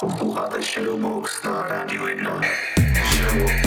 Posloucháte Shadowbox na rádiu 1. Shadowbox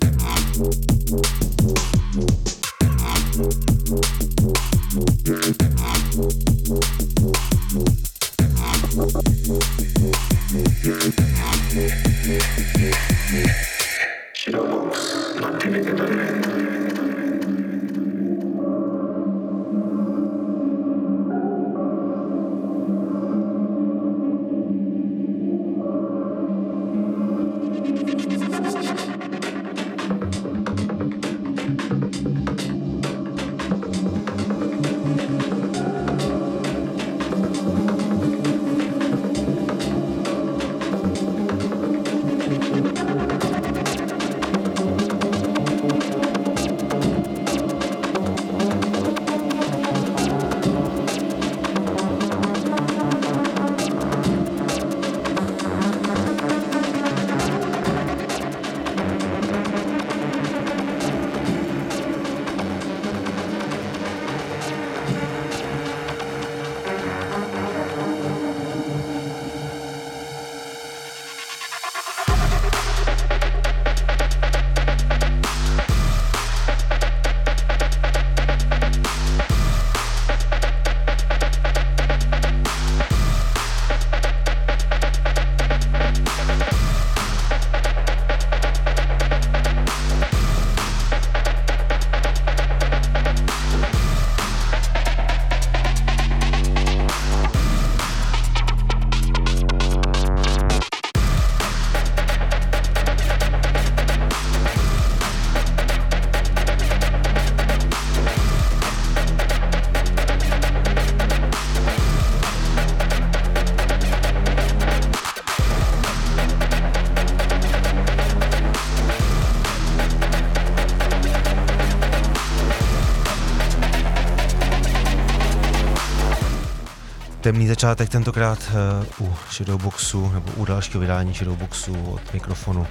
Temný začátek tentokrát uh, u Shadowboxu, nebo u dalšího vydání Shadowboxu od mikrofonu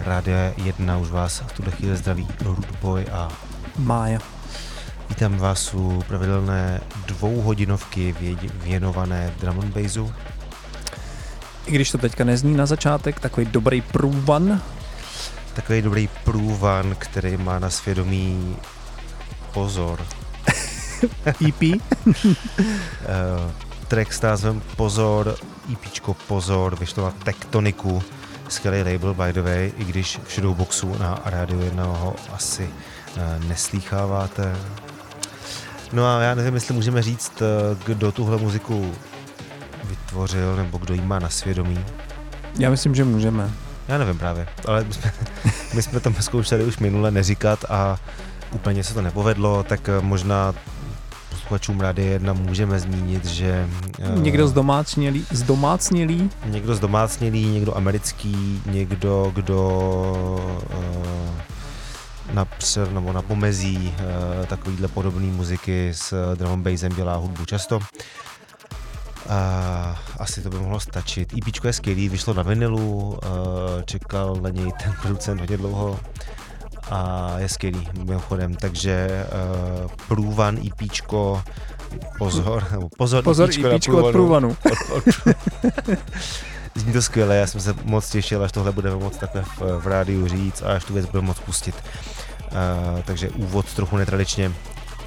Rádia 1. Už vás v tuhle chvíli zdraví Rootboy a Mája. Vítám vás u pravidelné dvouhodinovky věnované drum and bassu. I když to teďka nezní na začátek, takový dobrý průvan. Takový dobrý průvan, který má na svědomí pozor. EP. uh, track s názvem Pozor, EPčko Pozor, vyšlo na Tektoniku, skvělý label by the way, i když v Shadowboxu na rádiu jednoho asi uh, neslýcháváte. No a já nevím, jestli můžeme říct, uh, kdo tuhle muziku vytvořil, nebo kdo jí má na svědomí. Já myslím, že můžeme. Já nevím právě, ale my jsme, my jsme to zkoušeli už minule neříkat a úplně se to nepovedlo, tak možná posluchačům Rády 1 můžeme zmínit, že... Uh, někdo z domácnělí, z domácnělí? Někdo z domácnělí, někdo americký, někdo, kdo uh, napřel nebo na pomezí uh, takovýhle podobné muziky s drum and bassem dělá hudbu často. Uh, asi to by mohlo stačit. EP je skvělý, vyšlo na vinilu, uh, čekal na něj ten producent hodně dlouho, a je skvělý mimochodem, takže uh, Průvan IPčko, pozor, pozor, pozor IPčko, IPčko od Průvanu. Od, od, Zní to skvěle, já jsem se moc těšil, až tohle budeme moc takhle v, v rádiu říct a až tu věc budeme moc pustit. Uh, takže úvod trochu netradičně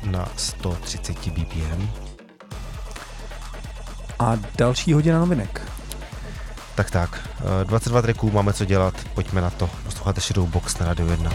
na 130 BPM. A další hodina novinek. Tak tak, 22 tracků, máme co dělat, pojďme na to. Posloucháte Shadowbox na Radio 1.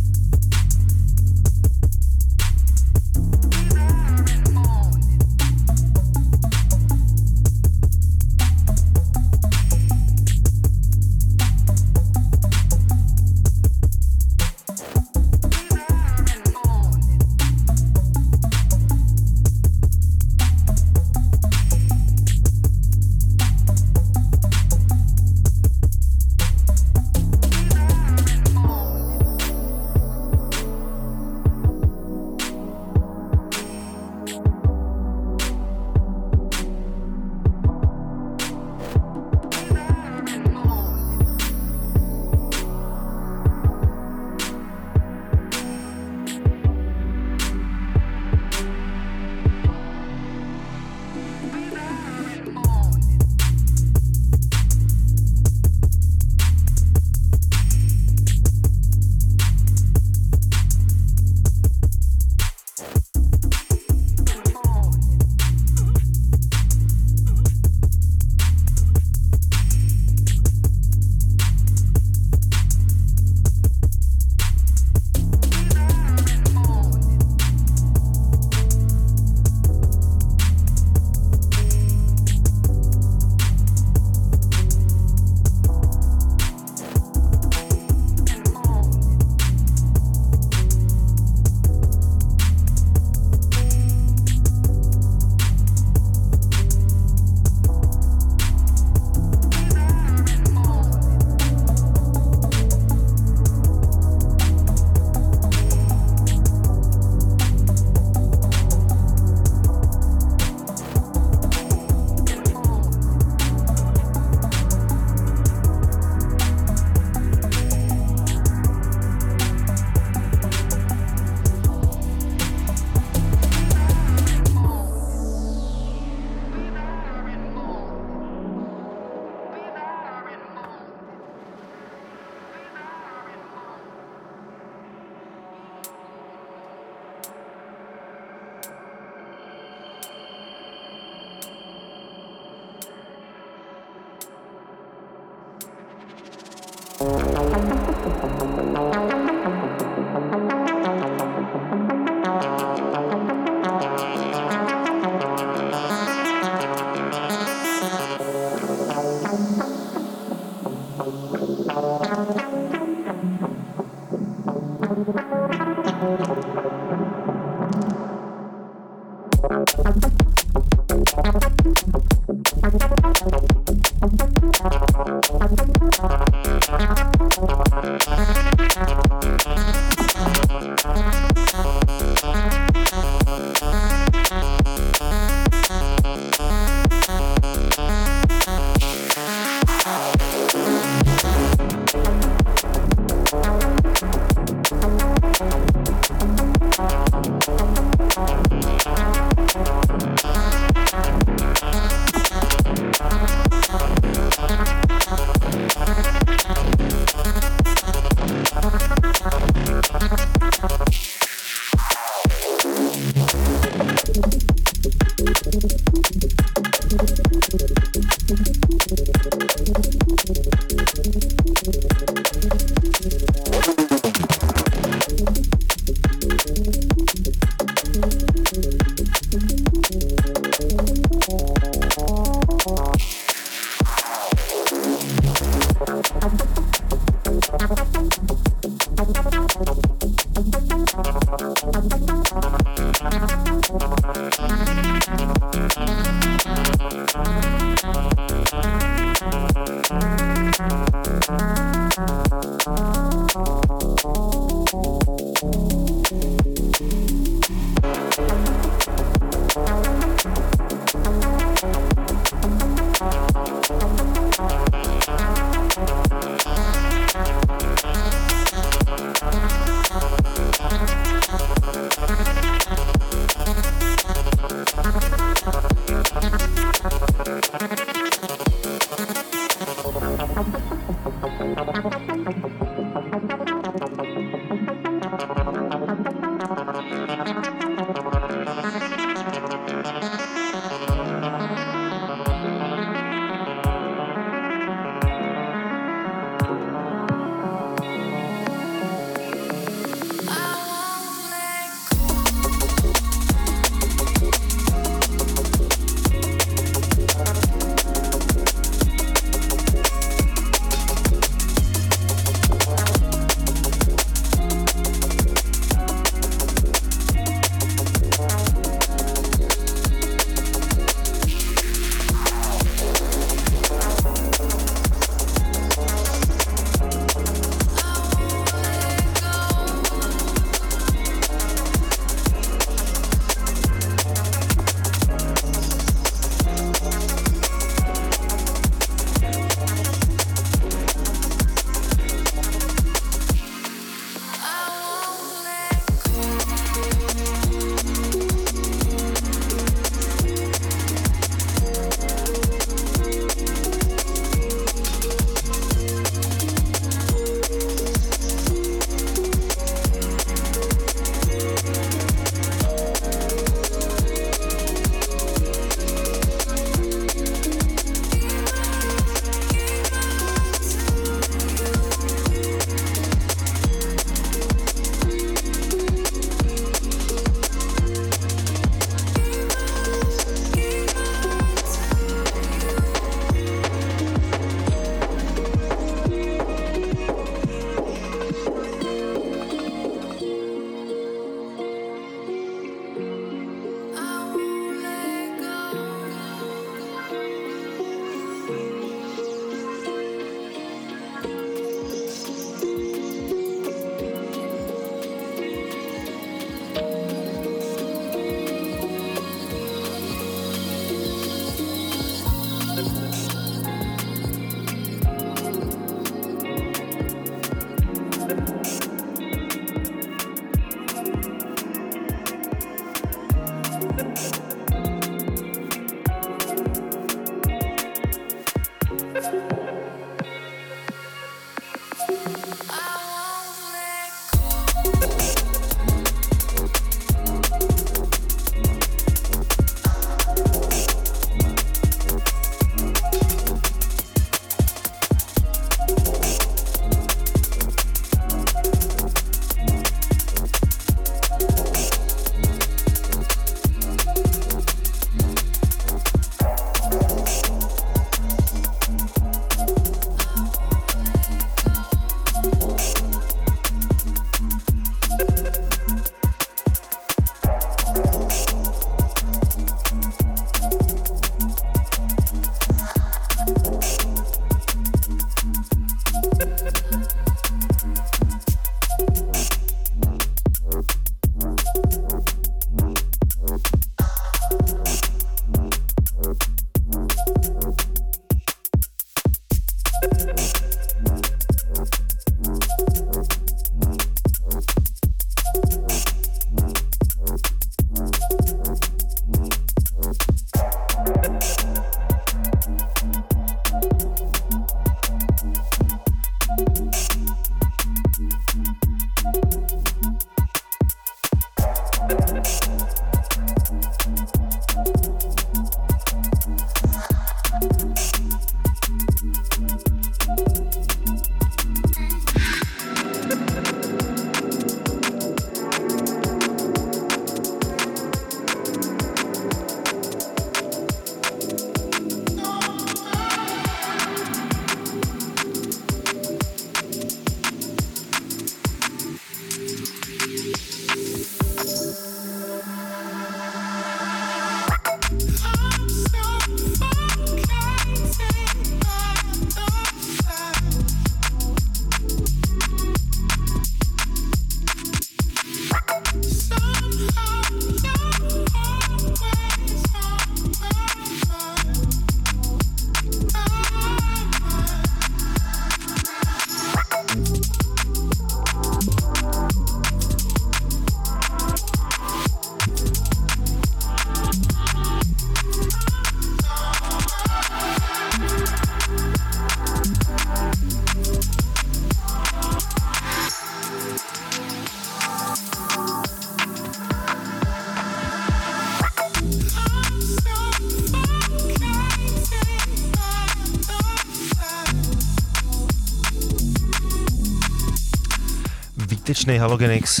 výtečný Halogenix.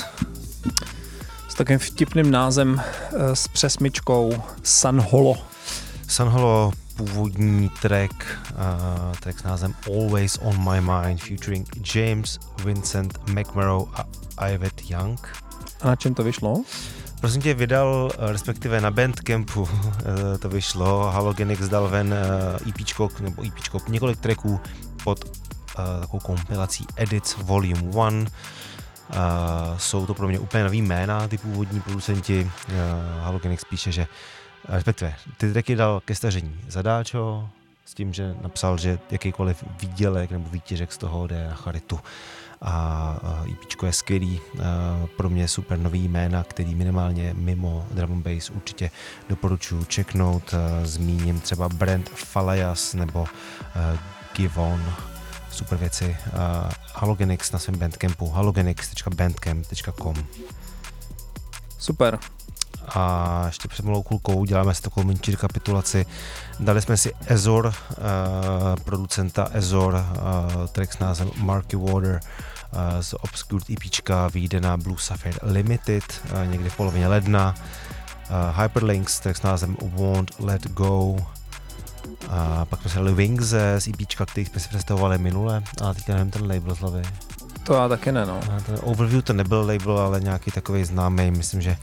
S takovým vtipným názem eh, s přesmičkou San Holo. San Holo, původní track, uh, track s názvem Always on My Mind, featuring James Vincent McMurrow a Ivet Young. A na čem to vyšlo? Prosím tě, vydal, eh, respektive na Bandcampu to vyšlo, Halogenix dal ven EPčko, nebo EPčko, několik tracků pod uh, takovou kompilací Edits Volume 1. Uh, jsou to pro mě úplně nový jména, ty původní producenti. Uh, Halogenix píše, že respektive ty tracky dal ke stažení zadáčo, s tím, že napsal, že jakýkoliv výdělek nebo výtěžek z toho jde na charitu. A EP je skvělý, pro mě super nový jména, který minimálně mimo drum and bass určitě doporučuji checknout. Zmíním třeba Brand Falajas nebo Givon, super věci. Halogenix na svém bandcampu, halogenix.bandcamp.com Super, a ještě před malou kulkou děláme si takovou menší rekapitulaci. Dali jsme si Ezor, uh, producenta Ezor, uh, track s názvem Marky Water uh, z Obscured EP vyjde na Blue Sapphire Limited uh, někdy v polovině ledna. Uh, Hyperlinks, track s názvem Won't Let Go, a pak jsme si dali Wings z EP, který jsme si představovali minule, a teďka nevím ten label z hlavy. To já taky ne, no. Ten Overview to nebyl label, ale nějaký takový známý, myslím, že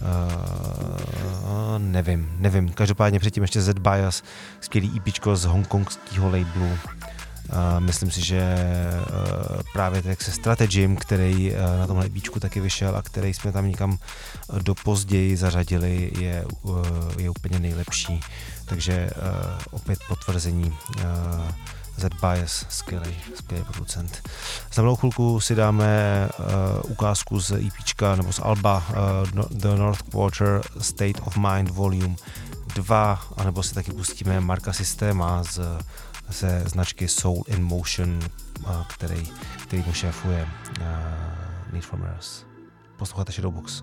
Uh, nevím, nevím. Každopádně předtím ještě Z-Bias, skvělý EP z hongkongského labelu. Uh, myslím si, že uh, právě tak se Strategym, který uh, na tomhle EP taky vyšel a který jsme tam někam do později zařadili, je, uh, je úplně nejlepší. Takže uh, opět potvrzení uh, Z-Bias, skvělý, skvělý producent. Za mnou chvilku si dáme uh, ukázku z EP nebo z Alba uh, The North Quarter State of Mind Volume 2, anebo si taky pustíme Marka Systéma z, ze značky Soul in Motion, uh, který, který mu šéfuje uh, Need from Earth. Posloucháte Shadowbox.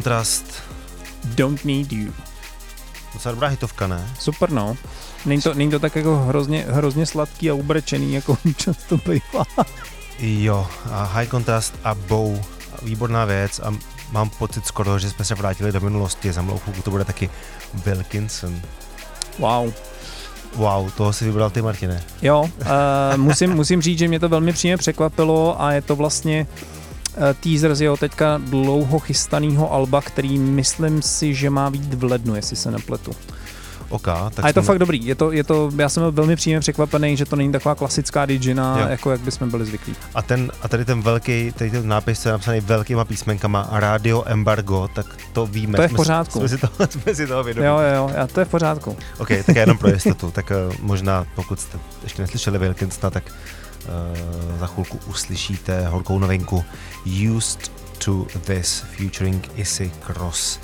High Contrast, Don't Need You. docela dobrá hitovka, ne? Super, no. Není to, není to tak jako hrozně, hrozně sladký a ubrečený, jako často bývá. Jo, a High Contrast a Bow, výborná věc a mám pocit skoro, že jsme se vrátili do minulosti. Za mnou chvilku to bude taky Wilkinson. Wow. Wow, toho si vybral ty, Martine. Jo, uh, musím, musím říct, že mě to velmi příjemně překvapilo a je to vlastně teaser z jeho teďka dlouho chystaného alba, který myslím si, že má být v lednu, jestli se nepletu. OK, tak a je to jsme- fakt dobrý. Je to, je to, já jsem byl velmi příjemně překvapený, že to není taková klasická digina, Jo. jako jak bychom byli zvyklí. A, ten, a tady ten velký, tady ten nápis, co je napsaný velkýma písmenkama Radio Embargo, tak to víme. To je v pořádku. Jsme si, to, jsme si toho vědomí. Jo, jo, jo, já, to je v pořádku. OK, tak jenom pro jistotu. Tak uh, možná, pokud jste ještě neslyšeli Wilkinsona, tak za chvilku uslyšíte horkou novinku Used to This featuring Issy Cross.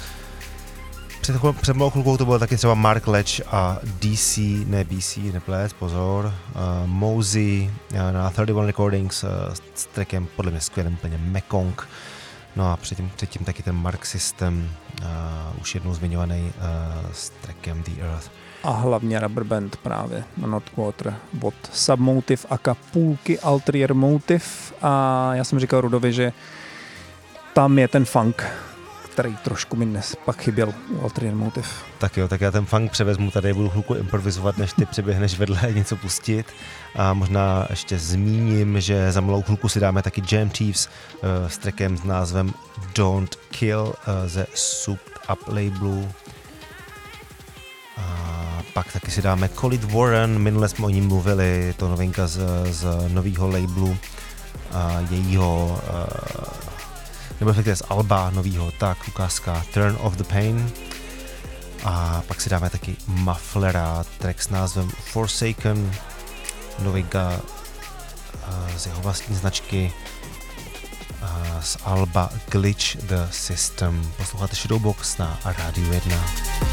Před, chvil- před malou chvilkou to byl taky třeba Mark Lech a DC, ne BC, neplet, pozor, uh, Mosey uh, na 31 Recordings uh, s trackem podle mě skvělým úplně Mekong. No a předtím, předtím taky ten Mark System, uh, už jednou zmiňovaný uh, s trackem The Earth. A hlavně Rubber Band právě na Notquarter od Submotive aka půlky Altrier Motive a já jsem říkal Rudovi, že tam je ten funk, který trošku mi dnes pak chyběl u Altrier Motive. Tak jo, tak já ten funk převezmu tady, budu chvilku improvizovat, než ty přeběhneš vedle něco pustit. A možná ještě zmíním, že za malou chvilku si dáme taky Jam Thieves uh, s trackem s názvem Don't Kill uh, ze Soup Up labelu. A pak taky si dáme Colid Warren, minule jsme o ní mluvili, to novinka z, z nového labelu a jejího, uh, nebo z Alba novýho, tak ukázka Turn of the Pain. A pak si dáme taky Mufflera, track s názvem Forsaken, novinka uh, z jeho vlastní značky uh, z Alba Glitch the System. Posloucháte Shadowbox na Rádiu 1.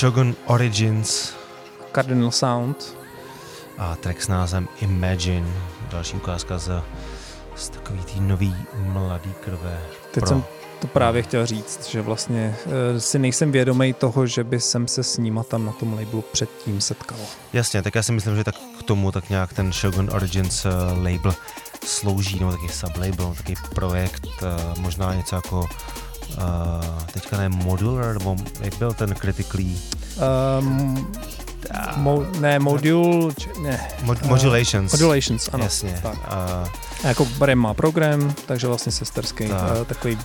Shogun Origins Cardinal Sound. a track s názvem Imagine. Další ukázka z, z takový tý nový mladý krve. Teď pro- jsem to právě chtěl říct, že vlastně uh, si nejsem vědomý toho, že by jsem se s nima tam na tom labelu předtím setkal. Jasně, tak já si myslím, že tak k tomu tak nějak ten Shogun Origins uh, label slouží, nebo taky sublabel, taky projekt, uh, možná něco jako uh, teďka ne Modular, nebo jak byl ten Critically Um, mo, ne, module, či, ne, Mod- Eh, Modulations. Modulations, ano. Jasně. Tak. Uh, A jako Barem má program, takže vlastně sesterský, Tak. tak. takový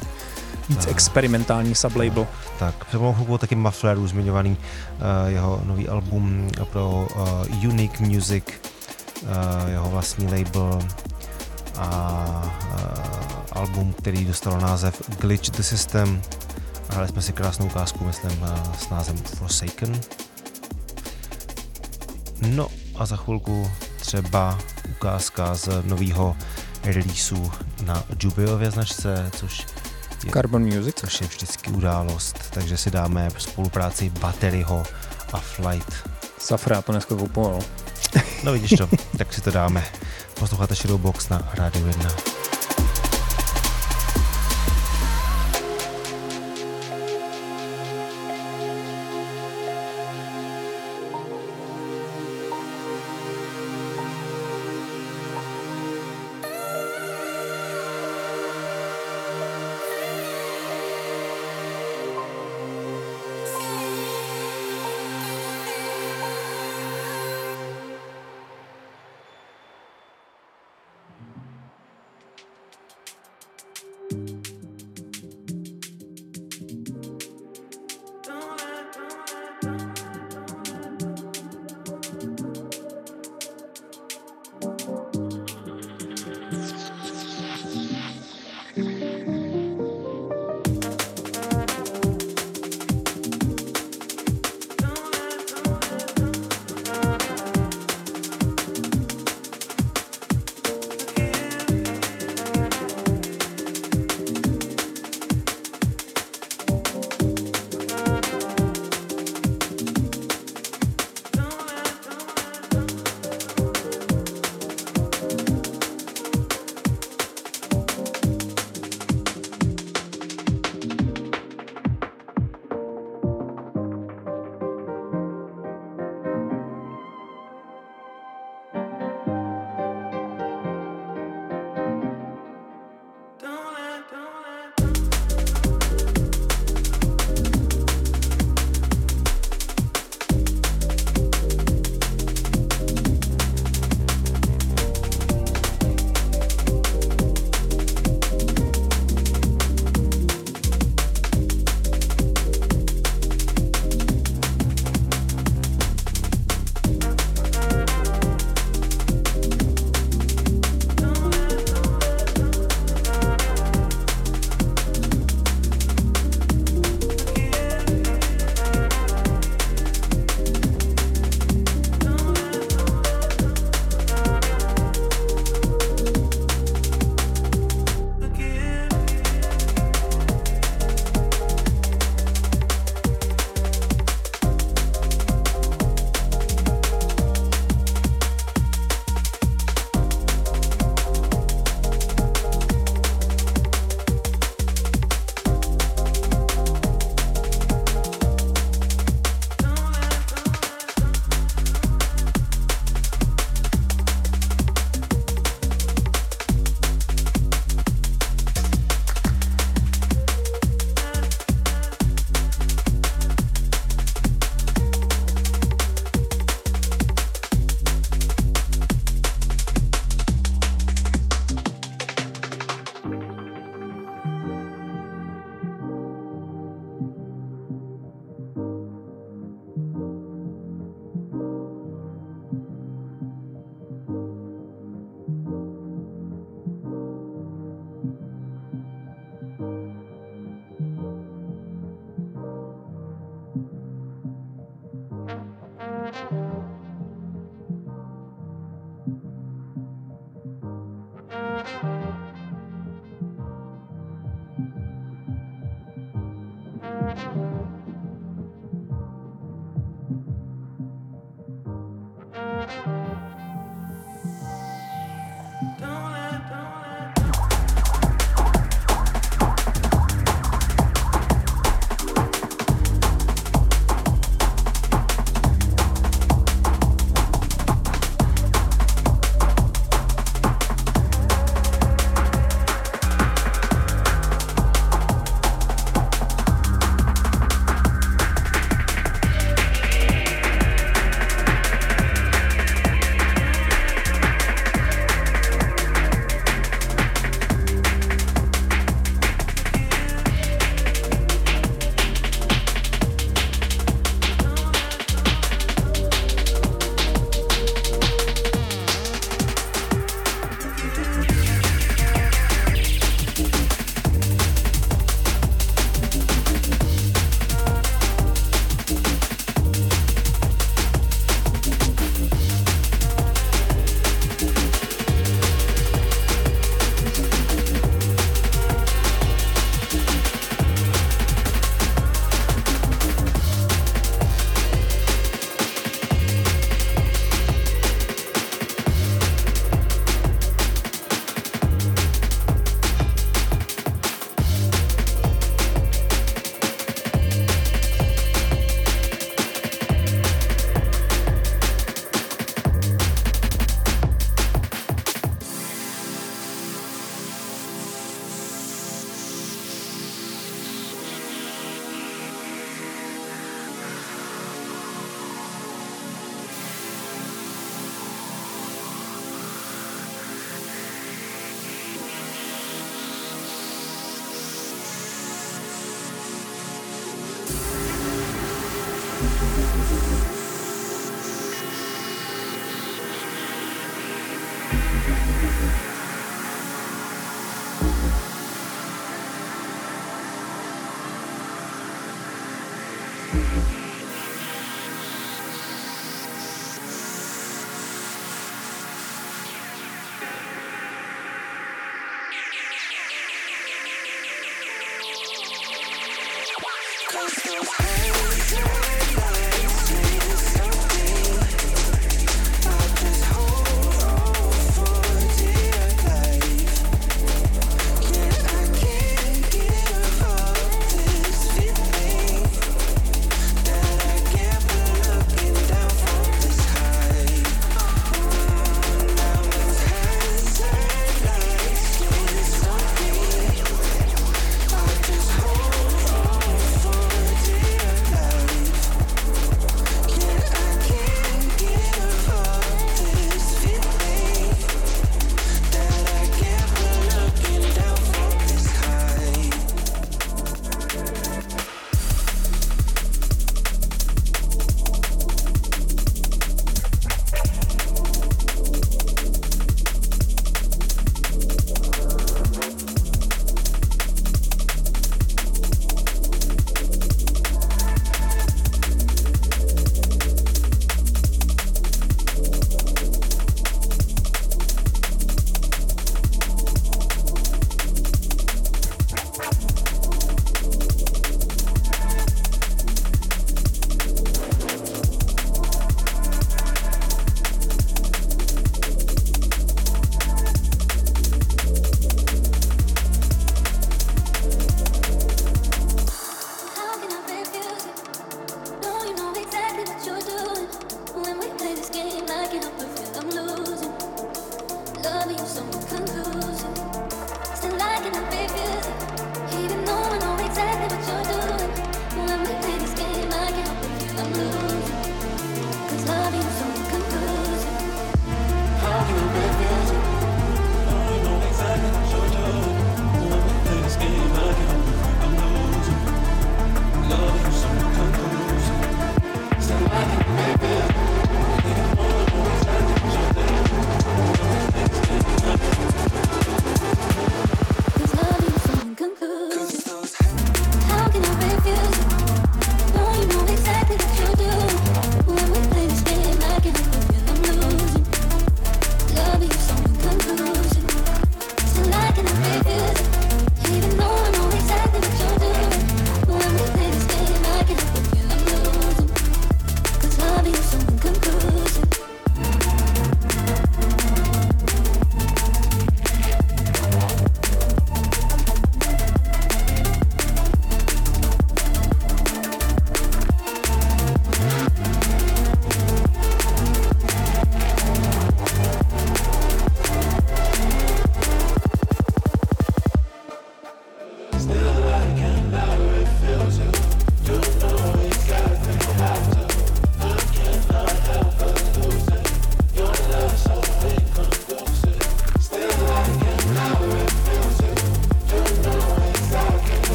víc Tak. experimentální sublabel. tak, před chvilkou taky Mufflerů zmiňovaný uh, jeho nový album pro uh, Unique Music, uh, jeho vlastní label a uh, album, který dostal název Glitch the System. Hráli jsme si krásnou ukázku, myslím, uh, s názvem Forsaken. No a za chvilku třeba ukázka z nového releaseu na Jubilově značce, což Carbon Music. což je vždycky událost, takže si dáme spolupráci Batteryho a Flight. Safra, to dneska kupoval. No vidíš to, tak si to dáme. Posloucháte Shadowbox na Radio 1.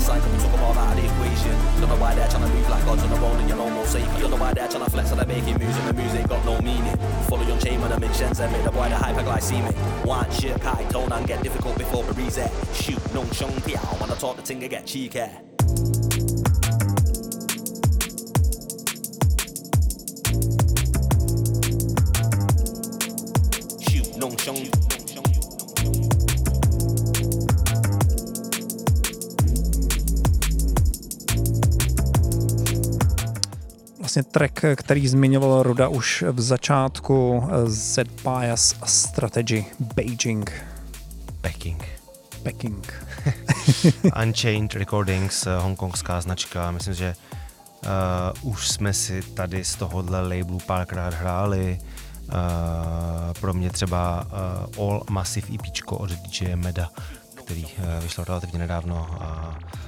It's like I'm talking about out of the equation. Don't know why they're trying to move like God's on the road and you're no more safe. Don't know why they're trying to flex and they're making music and the music got no meaning. Follow your chain when I'm in Shenzhen, make the boy the hyperglycemic. White shit, high tone and get difficult before the reset. Shoot, no shong piao, wanna talk the thing I get cheeky. Shoot, no shong vlastně track, který zmiňoval Ruda už v začátku, Z-Bias Strategy Beijing. Peking. Peking. Unchained Recordings, eh, hongkongská značka, myslím, že uh, už jsme si tady z tohohle labelu párkrát hráli. Uh, pro mě třeba uh, All Massive EP od DJ Meda, který uh, vyšlo relativně nedávno a uh,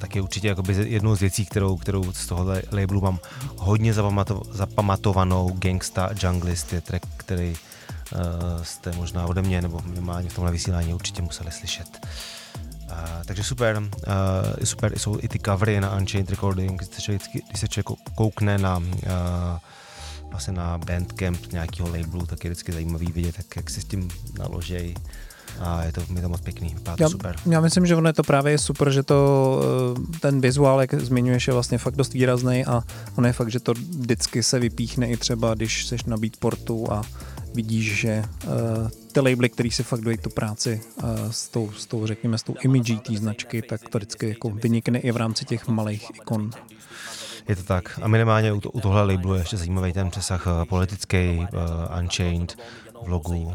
tak je určitě jednou z věcí, kterou, kterou z tohohle labelu mám hodně zapamato, zapamatovanou. Gangsta Junglist je track, který uh, jste možná ode mě nebo minimálně v tomhle vysílání určitě museli slyšet. Uh, takže super, uh, super jsou i ty covery na Unchained Recording, když se člověk, když se člověk koukne na uh, vlastně na Bandcamp nějakého labelu, tak je vždycky zajímavý vidět, jak, jak si s tím naložej a je to, je to moc pěkný, vypadá to já, super. Já myslím, že ono je to právě super, že to ten vizuál, jak zmiňuješ, je vlastně fakt dost výrazný a ono je fakt, že to vždycky se vypíchne i třeba, když seš na beatportu a vidíš, že uh, ty labely, který si fakt dojí tu práci uh, s, tou, s tou, řekněme, s tou imidží té značky, tak to vždycky jako vynikne i v rámci těch malých ikon. Je to tak. A minimálně u, to, u tohle labelu je ještě zajímavý ten přesah uh, politický, uh, Unchained, v logu uh,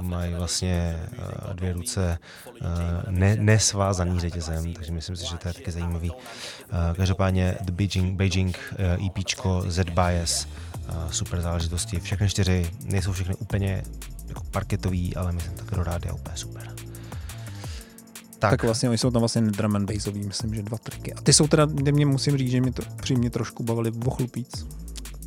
mají vlastně uh, dvě ruce uh, ne, nesvázaný řetězem, takže myslím si, že to je taky zajímavý. Každopádně The Beijing, Beijing uh, EPčko Z-Bias, super záležitosti. Všechny čtyři nejsou všechny úplně jako parketový, ale myslím tak do rádia úplně super. Tak. tak vlastně oni jsou tam vlastně drum and bassový, myslím, že dva triky. A ty jsou teda, mě musím říct, že mě to přímě trošku bavili v ochlupíc.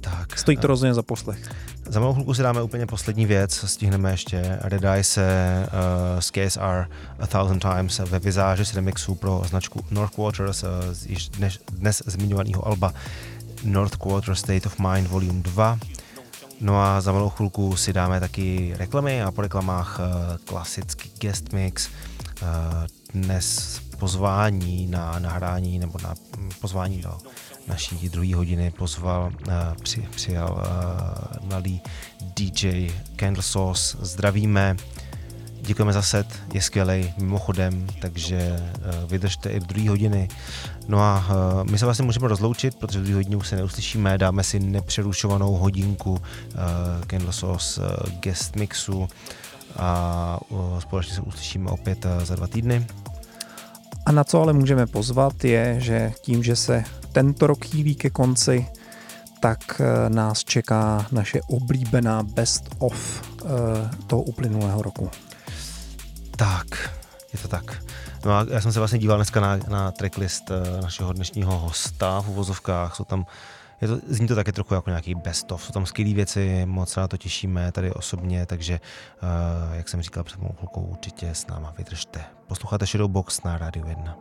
Tak. Stojí to rozhodně za poslech. Za malou chvilku si dáme úplně poslední věc, stihneme ještě Red Eye se uh, z KSR A Thousand Times ve vizáži s remixu pro značku North Quarters uh, již dnes, dnes zmiňovaného alba North Quarter State of Mind Volume 2. No a za malou chvilku si dáme taky reklamy a po reklamách uh, klasický guest mix. Uh, dnes pozvání na nahrání nebo na pozvání do naší druhé hodiny pozval, uh, při, přijal uh, mladý DJ Candle Sauce. Zdravíme, děkujeme za set, je skvělý mimochodem, takže uh, vydržte i v druhé hodiny. No a my se vlastně můžeme rozloučit, protože v druhé hodině už se neuslyšíme, dáme si nepřerušovanou hodinku Candle Sauce guest mixu a společně se uslyšíme opět za dva týdny. A na co ale můžeme pozvat je, že tím, že se tento rok chýlí ke konci, tak eh, nás čeká naše oblíbená best of eh, toho uplynulého roku. Tak, je to tak. No a já jsem se vlastně díval dneska na, na tracklist eh, našeho dnešního hosta v uvozovkách. Jsou tam je to, zní to taky trochu jako nějaký best of. Jsou tam skvělé věci, moc na to těšíme tady osobně, takže jak jsem říkal před mou chvilkou, určitě s náma vydržte. Posloucháte Shadowbox na Radio 1.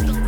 Mix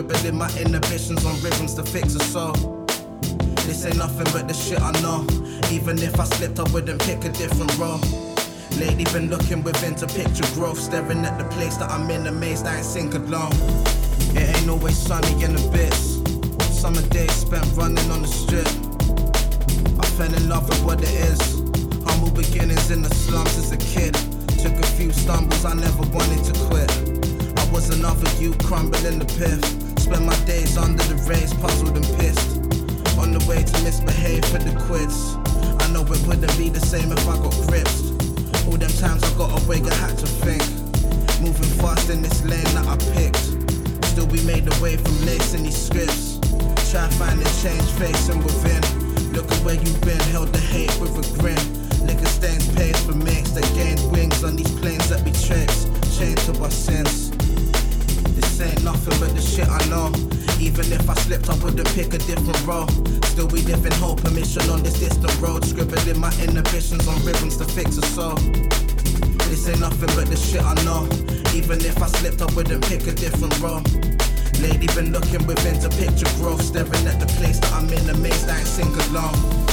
Scribbling my inhibitions on rhythms to fix a soul. This ain't nothing but the shit I know. Even if I slipped, I wouldn't pick a different role. Lately been looking within to picture growth, staring at the place that I'm in, amazed I ain't sink alone. It ain't always sunny in the bits. Summer days spent running on the strip. I fell in love with what it is. Humble beginnings in the slums as a kid. Took a few stumbles, I never wanted to quit. I was another you crumbling the pith. Spent my days under the rays, puzzled and pissed. On the way to misbehave for the quits. I know it wouldn't be the same if I got gripped. All them times I got away, I had to think. Moving fast in this lane that I picked. Still we made a way from lacing these scripts. Try finding change facing within. Look at where you've been, held the hate with a grin. Liquor stains pays for mix that gained wings on these planes that we chase. Chained to our sins. Ain't nothing but the shit I know. Even if I slipped, I wouldn't pick a different role. Still, we live in hope and mission on this distant road. Scribbling my inhibitions on ribbons to fix a soul. This ain't nothing but the shit I know. Even if I slipped, I wouldn't pick a different role. Lately been looking within to picture growth, staring at the place that I'm in, amazed I ain't sing along.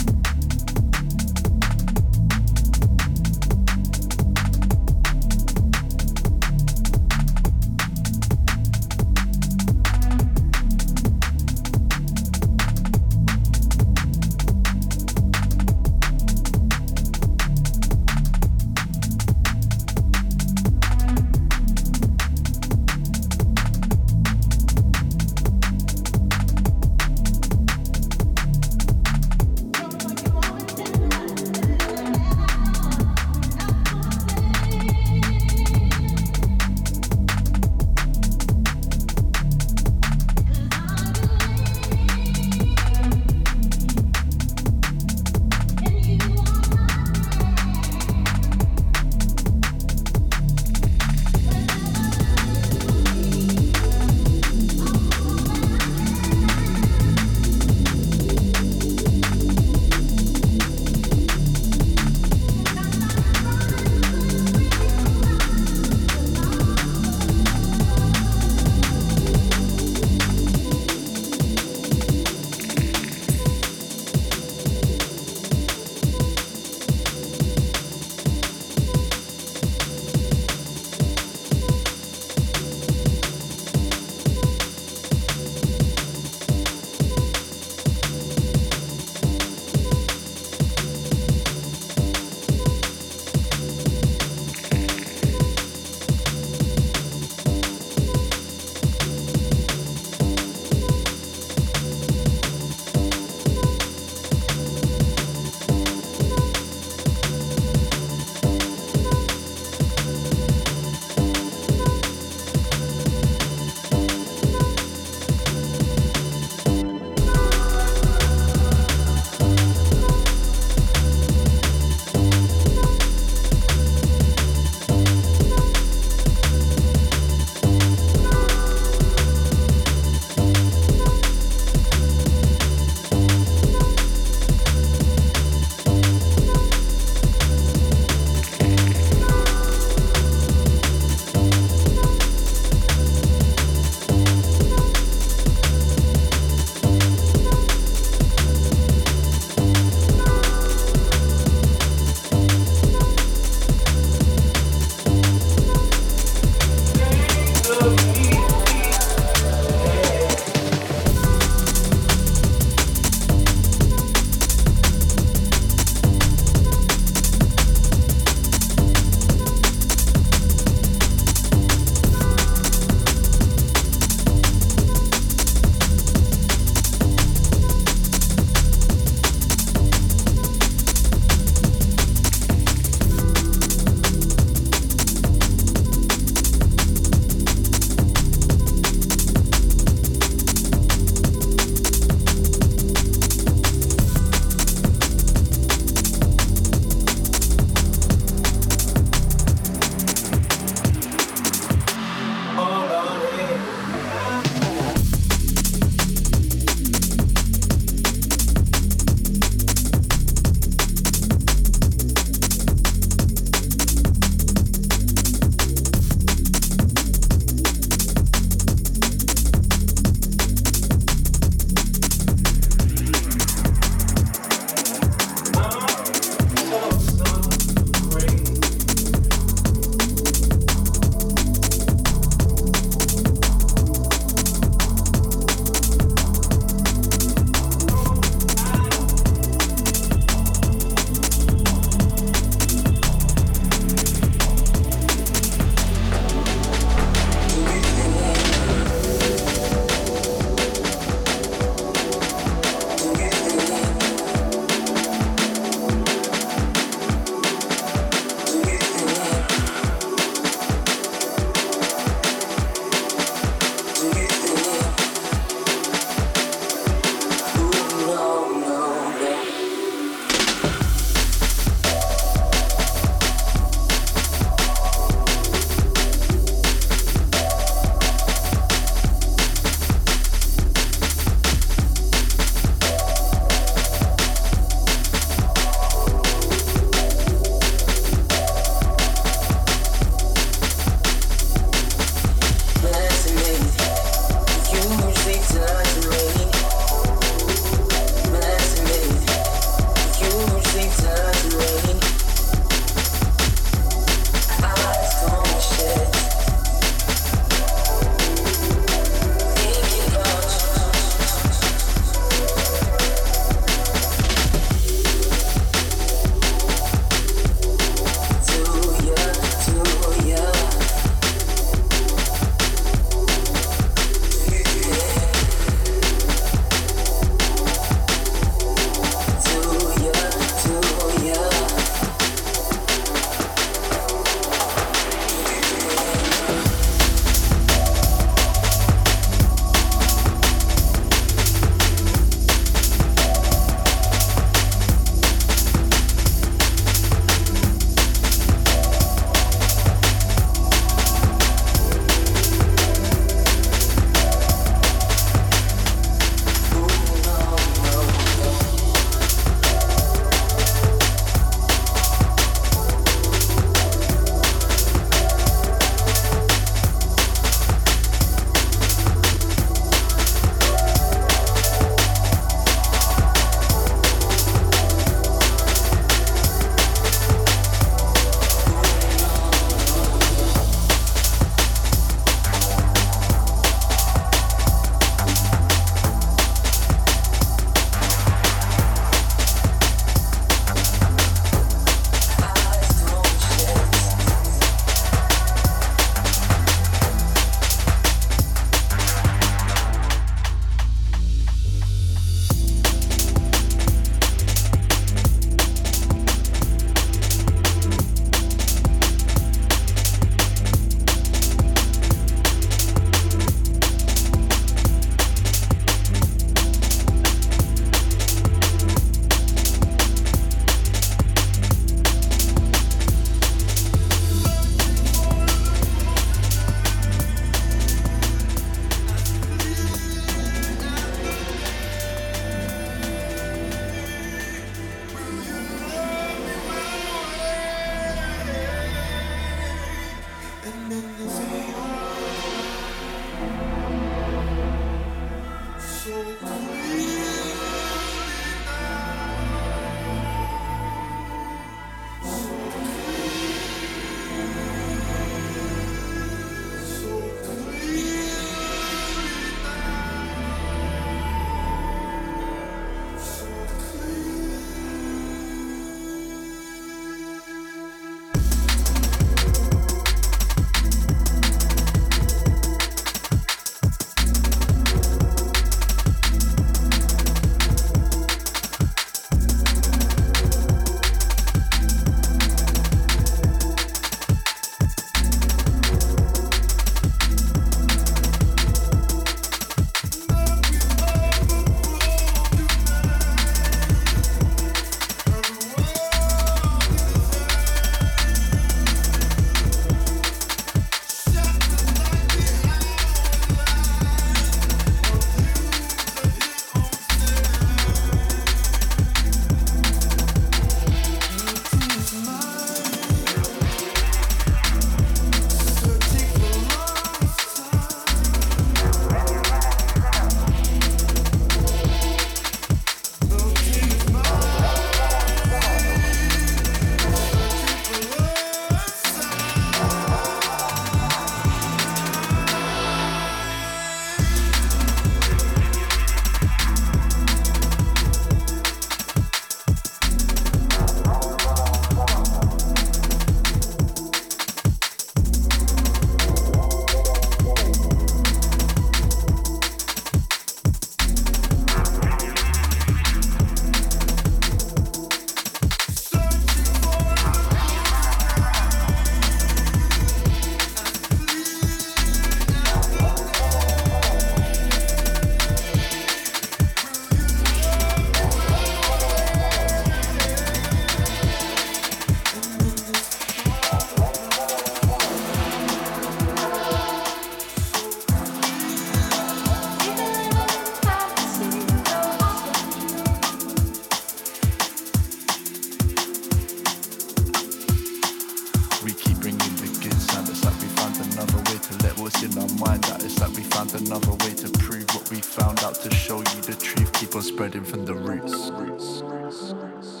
in our mind that it's like we found another way to prove what we found out to show you the truth. Keep on spreading from the roots. roots, roots, roots.